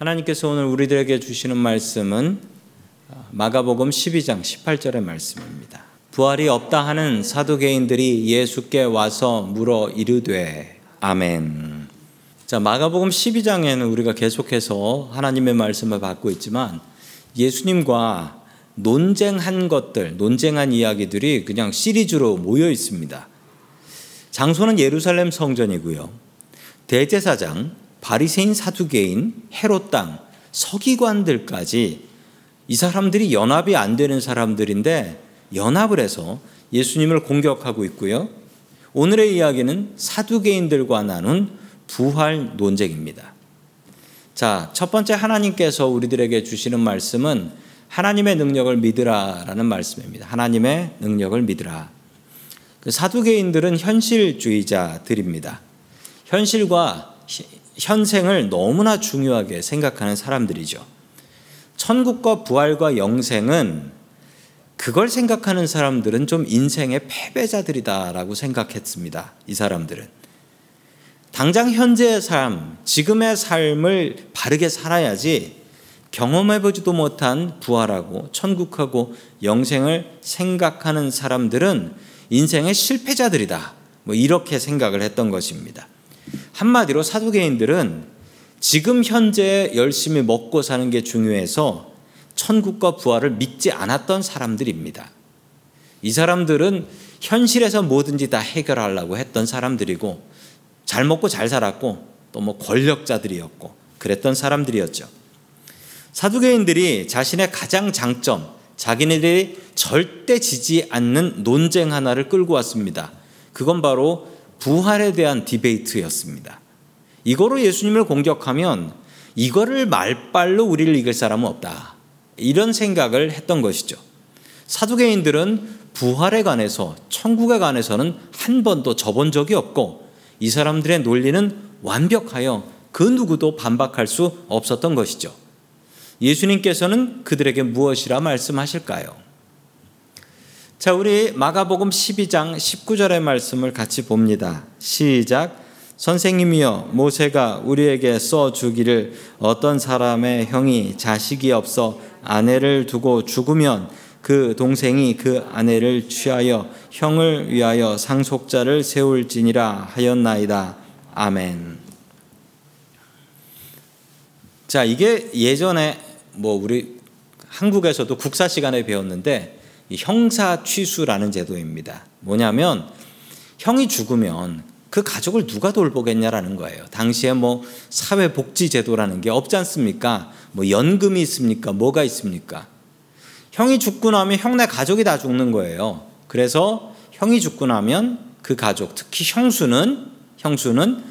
하나님께서 오늘 우리들에게 주시는 말씀은 마가복음 12장 18절의 말씀입니다. 부활이 없다 하는 사두개인들이 예수께 와서 물어 이르되 아멘. 자, 마가복음 12장에는 우리가 계속해서 하나님의 말씀을 받고 있지만 예수님과 논쟁한 것들, 논쟁한 이야기들이 그냥 시리즈로 모여 있습니다. 장소는 예루살렘 성전이고요. 대제사장, 바리새인 사두개인, 헤롯 땅, 서기관들까지 이 사람들이 연합이 안 되는 사람들인데 연합을 해서 예수님을 공격하고 있고요. 오늘의 이야기는 사두개인들과 나눈 부활 논쟁입니다. 자, 첫 번째 하나님께서 우리들에게 주시는 말씀은 하나님의 능력을 믿으라라는 말씀입니다. 하나님의 능력을 믿으라. 그 사두개인들은 현실주의자들입니다. 현실과 현생을 너무나 중요하게 생각하는 사람들이죠. 천국과 부활과 영생은 그걸 생각하는 사람들은 좀 인생의 패배자들이다라고 생각했습니다. 이 사람들은. 당장 현재의 삶, 지금의 삶을 바르게 살아야지 경험해보지도 못한 부활하고 천국하고 영생을 생각하는 사람들은 인생의 실패자들이다. 뭐 이렇게 생각을 했던 것입니다. 한마디로 사두개인들은 지금 현재 열심히 먹고 사는 게 중요해서 천국과 부활을 믿지 않았던 사람들입니다. 이 사람들은 현실에서 뭐든지 다 해결하려고 했던 사람들이고 잘 먹고 잘 살았고 또 뭐 권력자들이었고 그랬던 사람들이었죠. 사두개인들이 자신의 가장 장점, 자기네들이 절대 지지 않는 논쟁 하나를 끌고 왔습니다. 그건 바로 부활에 대한 디베이트였습니다. 이거로 예수님을 공격하면 이거를 말빨로 우리를 이길 사람은 없다. 이런 생각을 했던 것이죠. 사두개인들은 부활에 관해서 천국에 관해서는 한 번도 접은 적이 없고 이 사람들의 논리는 완벽하여 그 누구도 반박할 수 없었던 것이죠. 예수님께서는 그들에게 무엇이라 말씀하실까요? 자, 우리 마가복음 12장 19절의 말씀을 같이 봅니다. 시작. 선생님이여 모세가 우리에게 써 주기를 어떤 사람의 형이 자식이 없어 아내를 두고 죽으면 그 동생이 그 아내를 취하여 형을 위하여 상속자를 세울지니라 하였나이다. 아멘. 자, 이게 예전에 뭐 우리 한국에서도 국사 시간에 배웠는데 형사 취수라는 제도입니다. 뭐냐면 형이 죽으면 그 가족을 누가 돌보겠냐라는 거예요. 당시에 뭐 사회복지 제도라는 게 없지 않습니까? 뭐 연금이 있습니까? 뭐가 있습니까? 형이 죽고 나면 형네 가족이 다 죽는 거예요. 그래서 형이 죽고 나면 그 가족, 특히 형수는 형수는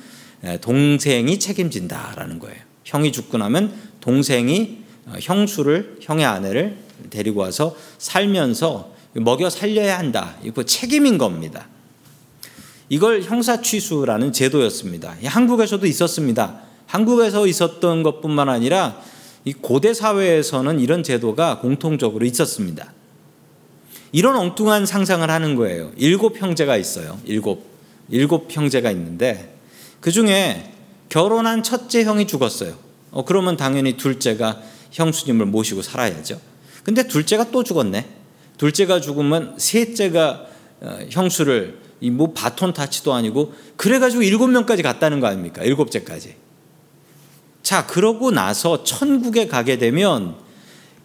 동생이 책임진다라는 거예요. 형이 죽고 나면 동생이 어, 형수를 형의 아내를 데리고 와서 살면서 먹여 살려야 한다. 이거 책임인 겁니다. 이걸 형사 취수라는 제도였습니다. 한국에서도 있었습니다. 한국에서 있었던 것뿐만 아니라 이 고대 사회에서는 이런 제도가 공통적으로 있었습니다. 이런 엉뚱한 상상을 하는 거예요. 일곱 형제가 있어요. 일곱 일곱 형제가 있는데 그 중에 결혼한 첫째 형이 죽었어요. 어, 그러면 당연히 둘째가 형수님을 모시고 살아야죠. 근데 둘째가 또 죽었네. 둘째가 죽으면 셋째가 어, 형수를 뭐 바톤 타치도 아니고 그래가지고 일곱 명까지 갔다는 거 아닙니까? 일곱째까지. 자, 그러고 나서 천국에 가게 되면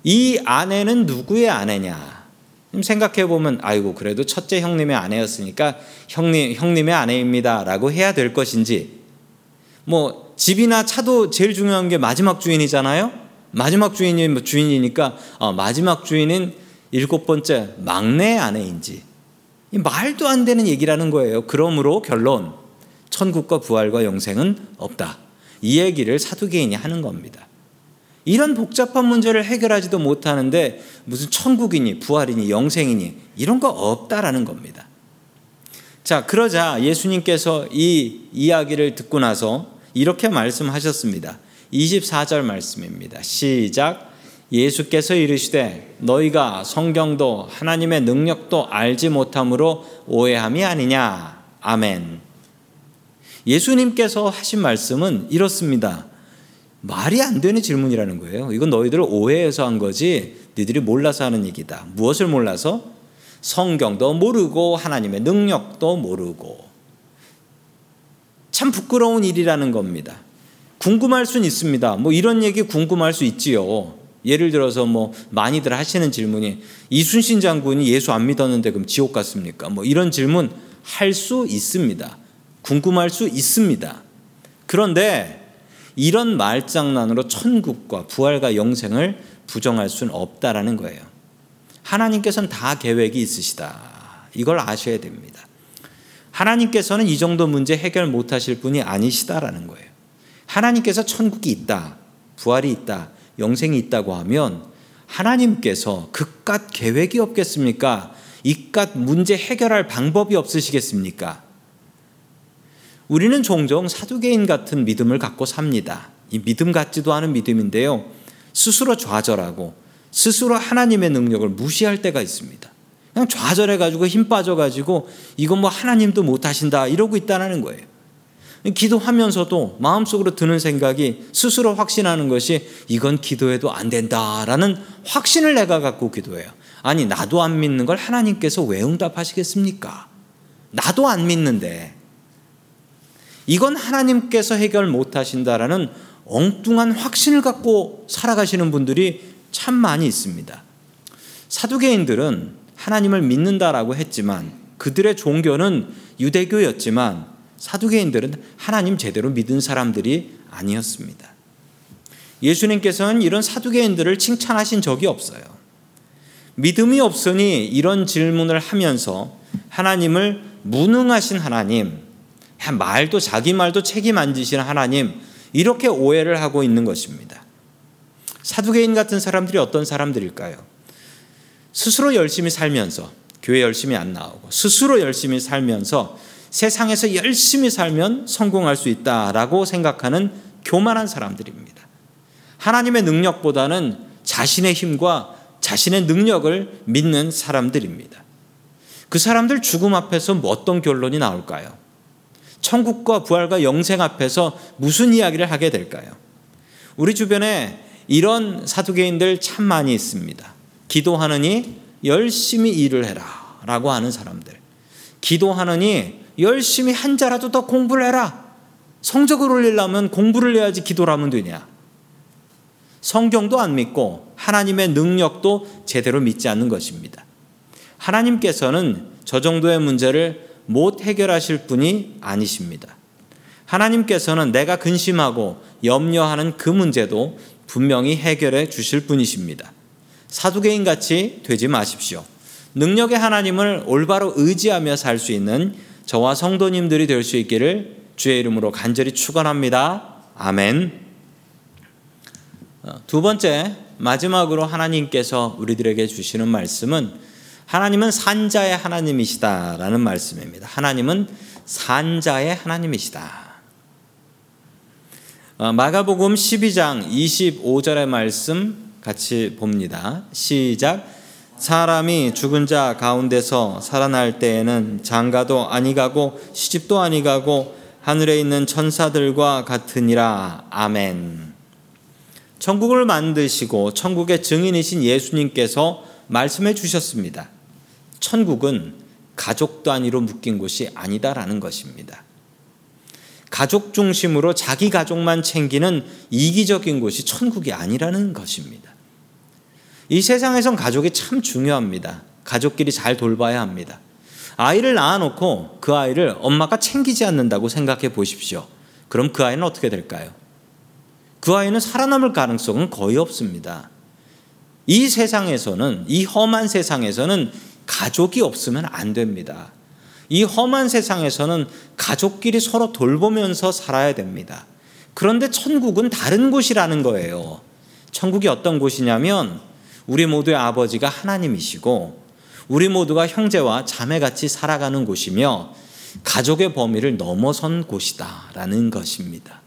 이 아내는 누구의 아내냐? 생각해 보면 아이고 그래도 첫째 형님의 아내였으니까 형님 형님의 아내입니다라고 해야 될 것인지 뭐 집이나 차도 제일 중요한 게 마지막 주인이잖아요. 마지막 주인이 뭐 주인이니까 어, 마지막 주인은 일곱 번째 막내 아내인지 말도 안 되는 얘기라는 거예요. 그러므로 결론 천국과 부활과 영생은 없다. 이 얘기를 사두개인이 하는 겁니다. 이런 복잡한 문제를 해결하지도 못하는데 무슨 천국이니 부활이니 영생이니 이런 거 없다라는 겁니다. 자, 그러자 예수님께서 이 이야기를 듣고 나서 이렇게 말씀하셨습니다. 24절 말씀입니다. 시작. 예수께서 이르시되 너희가 성경도 하나님의 능력도 알지 못함으로 오해함이 아니냐. 아멘. 예수님께서 하신 말씀은 이렇습니다. 말이 안 되는 질문이라는 거예요. 이건 너희들 오해해서 한 거지, 너희들이 몰라서 하는 얘기다. 무엇을 몰라서? 성경도 모르고 하나님의 능력도 모르고 참 부끄러운 일이라는 겁니다. 궁금할 수는 있습니다. 뭐 이런 얘기 궁금할 수 있지요. 예를 들어서 뭐 많이들 하시는 질문이 이순신 장군이 예수 안 믿었는데 그럼 지옥 갔습니까? 뭐 이런 질문 할 수 있습니다. 궁금할 수 있습니다. 그런데 이런 말장난으로 천국과 부활과 영생을 부정할 수는 없다라는 거예요. 하나님께서는 다 계획이 있으시다. 이걸 아셔야 됩니다. 하나님께서는 이 정도 문제 해결 못 하실 분이 아니시다라는 거예요. 하나님께서 천국이 있다. 부활이 있다. 영생이 있다고 하면 하나님께서 그깟 계획이 없겠습니까? 이깟 문제 해결할 방법이 없으시겠습니까? 우리는 종종 사두개인 같은 믿음을 갖고 삽니다. 이 믿음 같지도 않은 믿음인데요. 스스로 좌절하고 스스로 하나님의 능력을 무시할 때가 있습니다. 그냥 좌절해가지고 힘 빠져가지고 이건 뭐 하나님도 못하신다 이러고 있다는 거예요. 기도하면서도 마음속으로 드는 생각이 스스로 확신하는 것이 이건 기도해도 안 된다라는 확신을 내가 갖고 기도해요. 아니 나도 안 믿는 걸 하나님께서 왜 응답하시겠습니까? 나도 안 믿는데 이건 하나님께서 해결 못 하신다라는 엉뚱한 확신을 갖고 살아가시는 분들이 참 많이 있습니다. 사두개인들은 하나님을 믿는다라고 했지만 그들의 종교는 유대교였지만 사두개인들은 하나님 제대로 믿은 사람들이 아니었습니다. 예수님께서는 이런 사두개인들을 칭찬하신 적이 없어요. 믿음이 없으니 이런 질문을 하면서 하나님을 무능하신 하나님, 말도 자기 말도 책임 안 지시는 하나님 이렇게 오해를 하고 있는 것입니다. 사두개인 같은 사람들이 어떤 사람들일까요? 스스로 열심히 살면서 교회 열심히 안 나오고 스스로 열심히 살면서 세상에서 열심히 살면 성공할 수 있다라고 생각하는 교만한 사람들입니다. 하나님의 능력보다는 자신의 힘과 자신의 능력을 믿는 사람들입니다. 그 사람들 죽음 앞에서 뭐 어떤 결론이 나올까요? 천국과 부활과 영생 앞에서 무슨 이야기를 하게 될까요? 우리 주변에 이런 사두개인들 참 많이 있습니다. 기도하느니 열심히 일을 해라 라고 하는 사람들. 기도하느니 열심히 한 자라도 더 공부를 해라. 성적을 올리려면 공부를 해야지 기도를 하면 되냐. 성경도 안 믿고 하나님의 능력도 제대로 믿지 않는 것입니다. 하나님께서는 저 정도의 문제를 못 해결하실 분이 아니십니다. 하나님께서는 내가 근심하고 염려하는 그 문제도 분명히 해결해 주실 분이십니다. 사두개인 같이 되지 마십시오. 능력의 하나님을 올바로 의지하며 살 수 있는 저와 성도님들이 될 수 있기를 주의 이름으로 간절히 축원합니다. 아멘. 어, 두 번째 마지막으로 하나님께서 우리들에게 주시는 말씀은 하나님은 산자의 하나님이시다라는 말씀입니다. 하나님은 산자의 하나님이시다. 어, 마가복음 12장 25절의 말씀 같이 봅니다. 시작. 사람이 죽은 자 가운데서 살아날 때에는 장가도 아니 가고 시집도 아니 가고 하늘에 있는 천사들과 같으니라. 아멘. 천국을 만드시고 천국의 증인이신 예수님께서 말씀해 주셨습니다. 천국은 가족 단위로 묶인 곳이 아니다라는 것입니다. 가족 중심으로 자기 가족만 챙기는 이기적인 곳이 천국이 아니라는 것입니다. 이 세상에선 가족이 참 중요합니다. 가족끼리 잘 돌봐야 합니다. 아이를 낳아놓고 그 아이를 엄마가 챙기지 않는다고 생각해 보십시오. 그럼 그 아이는 어떻게 될까요? 그 아이는 살아남을 가능성은 거의 없습니다. 이 세상에서는, 이 험한 세상에서는 가족이 없으면 안 됩니다. 이 험한 세상에서는 가족끼리 서로 돌보면서 살아야 됩니다. 그런데 천국은 다른 곳이라는 거예요. 천국이 어떤 곳이냐면 우리 모두의 아버지가 하나님이시고 우리 모두가 형제와 자매같이 살아가는 곳이며 가족의 범위를 넘어선 곳이다라는 것입니다.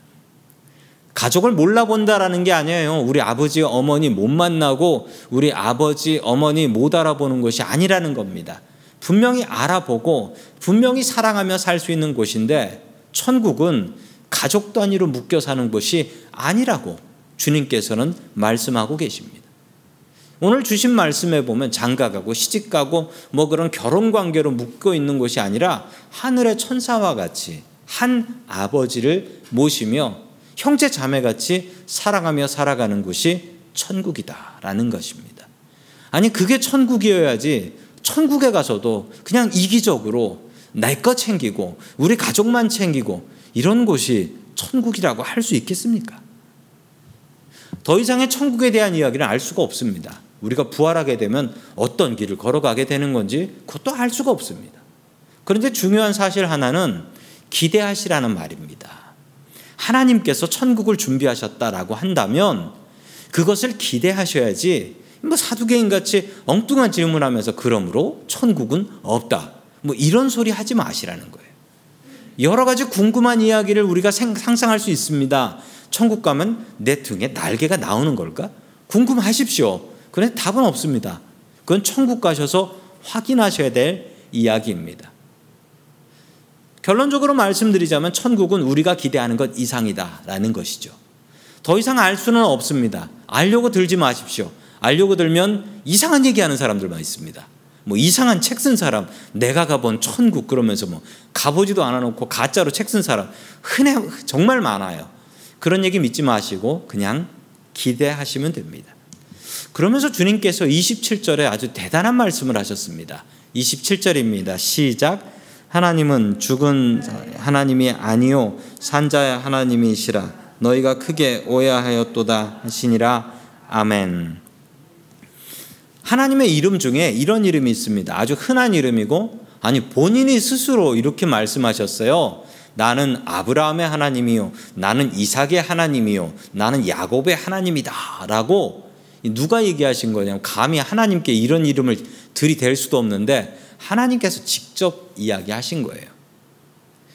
가족을 몰라본다라는 게 아니에요. 우리 아버지, 어머니 못 만나고 우리 아버지, 어머니 못 알아보는 것이 아니라는 겁니다. 분명히 알아보고 분명히 사랑하며 살 수 있는 곳인데 천국은 가족 단위로 묶여 사는 곳이 아니라고 주님께서는 말씀하고 계십니다. 오늘 주신 말씀에 보면 장가가고 시집가고 뭐 그런 결혼 관계로 묶여 있는 것이 아니라 하늘의 천사와 같이 한 아버지를 모시며 형제 자매 같이 사랑하며 살아가는 곳이 천국이다라는 것입니다. 아니 그게 천국이어야지 천국에 가서도 그냥 이기적으로 내 것 챙기고 우리 가족만 챙기고 이런 곳이 천국이라고 할 수 있겠습니까? 더 이상의 천국에 대한 이야기를 알 수가 없습니다. 우리가 부활하게 되면 어떤 길을 걸어가게 되는 건지 그것도 알 수가 없습니다. 그런데 중요한 사실 하나는 기대하시라는 말입니다. 하나님께서 천국을 준비하셨다라고 한다면 그것을 기대하셔야지 뭐 사두개인 같이 엉뚱한 질문하면서 그러므로 천국은 없다. 뭐 이런 소리 하지 마시라는 거예요. 여러 가지 궁금한 이야기를 우리가 상상할 수 있습니다. 천국 가면 내 등에 날개가 나오는 걸까? 궁금하십시오. 그런데 답은 없습니다. 그건 천국 가셔서 확인하셔야 될 이야기입니다. 결론적으로 말씀드리자면 천국은 우리가 기대하는 것 이상이다라는 것이죠. 더 이상 알 수는 없습니다. 알려고 들지 마십시오. 알려고 들면 이상한 얘기하는 사람들만 있습니다. 뭐 이상한 책 쓴 사람, 내가 가본 천국 그러면서 뭐 가보지도 않아놓고 가짜로 책 쓴 사람 흔해 정말 많아요. 그런 얘기 믿지 마시고 그냥 기대하시면 됩니다. 그러면서 주님께서 27절에 아주 대단한 말씀을 하셨습니다. 27절입니다. 시작. 하나님은 죽은 하나님이 아니요 산자의 하나님이시라 너희가 크게 오해하였도다 하시니라 아멘. 하나님의 이름 중에 이런 이름이 있습니다. 아주 흔한 이름이고 아니 본인이 스스로 이렇게 말씀하셨어요. 나는 아브라함의 하나님이요 나는 이삭의 하나님이요 나는 야곱의 하나님이다라고 누가 얘기하신 거냐면 감히 하나님께 이런 이름을 들이댈 수도 없는데 하나님께서 직접 이야기하신 거예요.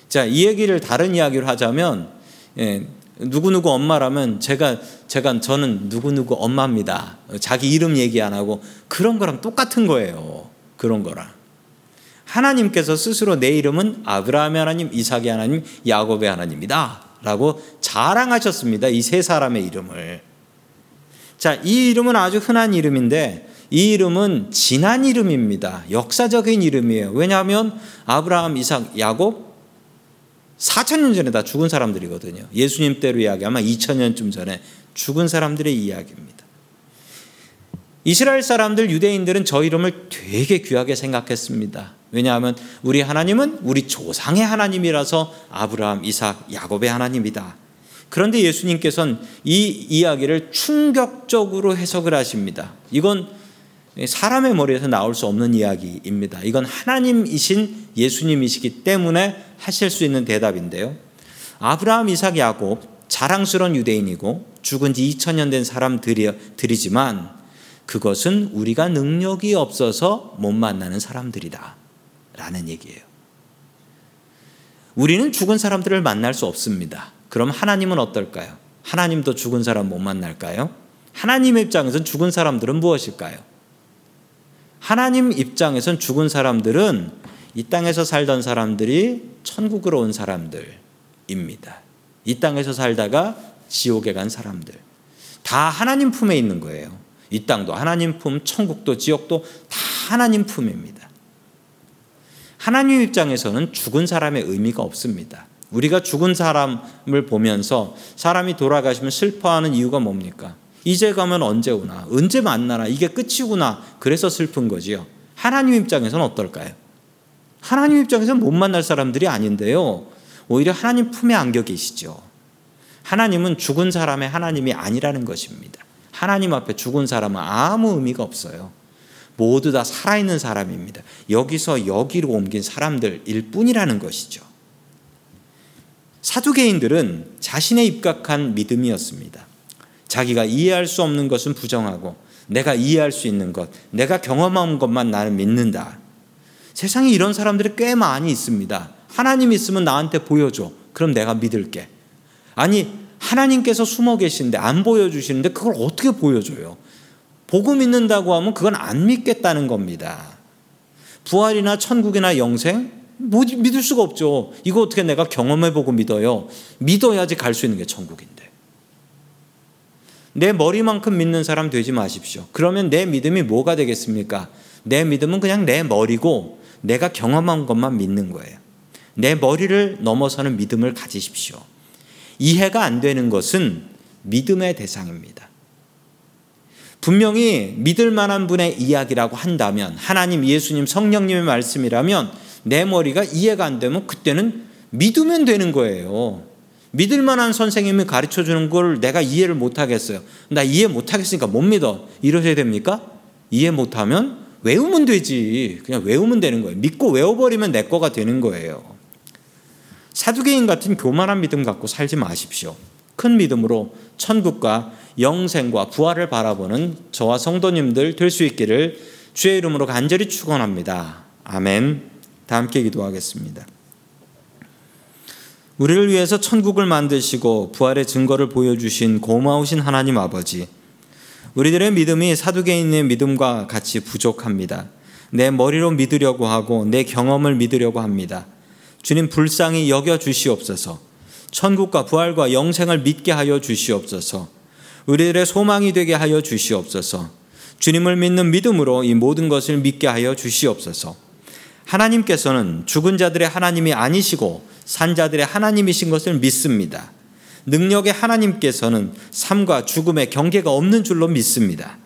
자, 이 얘기를 다른 이야기로 하자면 예, 누구누구 엄마라면 제가 제가 저는 누구누구 엄마입니다. 자기 이름 얘기 안 하고 그런 거랑 똑같은 거예요. 그런 거랑. 하나님께서 스스로 내 이름은 아브라함의 하나님, 이삭의 하나님, 야곱의 하나님이다. 라고 자랑하셨습니다. 이 세 사람의 이름을. 자, 이 이름은 아주 흔한 이름인데 이 이름은 지난 이름입니다. 역사적인 이름이에요. 왜냐하면 아브라함, 이삭, 야곱 4천년 전에 다 죽은 사람들이거든요. 예수님 때로 이야기하면 2천년쯤 전에 죽은 사람들의 이야기입니다. 이스라엘 사람들 유대인들은 저 이름을 되게 귀하게 생각했습니다. 왜냐하면 우리 하나님은 우리 조상의 하나님이라서 아브라함, 이삭, 야곱의 하나님이다. 그런데 예수님께서는 이 이야기를 충격적으로 해석을 하십니다. 이건 사람의 머리에서 나올 수 없는 이야기입니다. 이건 하나님이신 예수님이시기 때문에 하실 수 있는 대답인데요. 아브라함, 이삭, 야곱 자랑스러운 유대인이고 죽은 지 2000년 된 사람들이지만 그것은 우리가 능력이 없어서 못 만나는 사람들이다. 라는 얘기예요. 우리는 죽은 사람들을 만날 수 없습니다. 그럼 하나님은 어떨까요? 하나님도 죽은 사람 못 만날까요? 하나님의 입장에서 죽은 사람들은 무엇일까요? 하나님 입장에선 죽은 사람들은 이 땅에서 살던 사람들이 천국으로 온 사람들입니다. 이 땅에서 살다가 지옥에 간 사람들. 다 하나님 품에 있는 거예요. 이 땅도 하나님 품, 천국도 지옥도 다 하나님 품입니다. 하나님 입장에서는 죽은 사람의 의미가 없습니다. 우리가 죽은 사람을 보면서 사람이 돌아가시면 슬퍼하는 이유가 뭡니까? 이제 가면 언제 오나? 언제 만나나? 이게 끝이구나. 그래서 슬픈 거지요. 하나님 입장에서는 어떨까요? 하나님 입장에서는 못 만날 사람들이 아닌데요. 오히려 하나님 품에 안겨 계시죠. 하나님은 죽은 사람의 하나님이 아니라는 것입니다. 하나님 앞에 죽은 사람은 아무 의미가 없어요. 모두 다 살아있는 사람입니다. 여기서 여기로 옮긴 사람들일 뿐이라는 것이죠. 사두개인들은 자신의 입각한 믿음이었습니다. 자기가 이해할 수 없는 것은 부정하고 내가 이해할 수 있는 것, 내가 경험한 것만 나는 믿는다. 세상에 이런 사람들이 꽤 많이 있습니다. 하나님 있으면 나한테 보여줘. 그럼 내가 믿을게. 아니, 하나님께서 숨어 계신데 안 보여주시는데 그걸 어떻게 보여줘요? 보고 믿는다고 하면 그건 안 믿겠다는 겁니다. 부활이나 천국이나 영생? 뭐 믿을 수가 없죠. 이거 어떻게 내가 경험해보고 믿어요? 믿어야지 갈 수 있는 게 천국인데. 내 머리만큼 믿는 사람 되지 마십시오. 그러면 내 믿음이 뭐가 되겠습니까? 내 믿음은 그냥 내 머리고 내가 경험한 것만 믿는 거예요. 내 머리를 넘어서는 믿음을 가지십시오. 이해가 안 되는 것은 믿음의 대상입니다. 분명히 믿을 만한 분의 이야기라고 한다면 하나님, 예수님, 성령님의 말씀이라면 내 머리가 이해가 안 되면 그때는 믿으면 되는 거예요. 믿을 만한 선생님이 가르쳐 주는 걸 내가 이해를 못 하겠어요. 나 이해 못 하겠으니까 못 믿어. 이러셔야 됩니까? 이해 못 하면 외우면 되지. 그냥 외우면 되는 거예요. 믿고 외워버리면 내 거가 되는 거예요. 사두개인 같은 교만한 믿음 갖고 살지 마십시오. 큰 믿음으로 천국과 영생과 부활을 바라보는 저와 성도님들 될 수 있기를 주의 이름으로 간절히 축원합니다. 아멘. 다 함께 기도하겠습니다. 우리를 위해서 천국을 만드시고 부활의 증거를 보여주신 고마우신 하나님 아버지. 우리들의 믿음이 사두개인의 믿음과 같이 부족합니다. 내 머리로 믿으려고 하고 내 경험을 믿으려고 합니다. 주님 불쌍히 여겨 주시옵소서. 천국과 부활과 영생을 믿게 하여 주시옵소서. 우리들의 소망이 되게 하여 주시옵소서. 주님을 믿는 믿음으로 이 모든 것을 믿게 하여 주시옵소서. 하나님께서는 죽은 자들의 하나님이 아니시고 산 자들의 하나님이신 것을 믿습니다. 능력의 하나님께서는 삶과 죽음의 경계가 없는 줄로 믿습니다.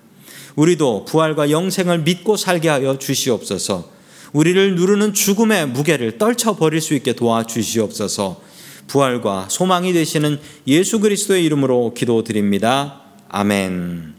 우리도 부활과 영생을 믿고 살게 하여 주시옵소서. 우리를 누르는 죽음의 무게를 떨쳐버릴 수 있게 도와주시옵소서. 부활과 소망이 되시는 예수 그리스도의 이름으로 기도드립니다. 아멘.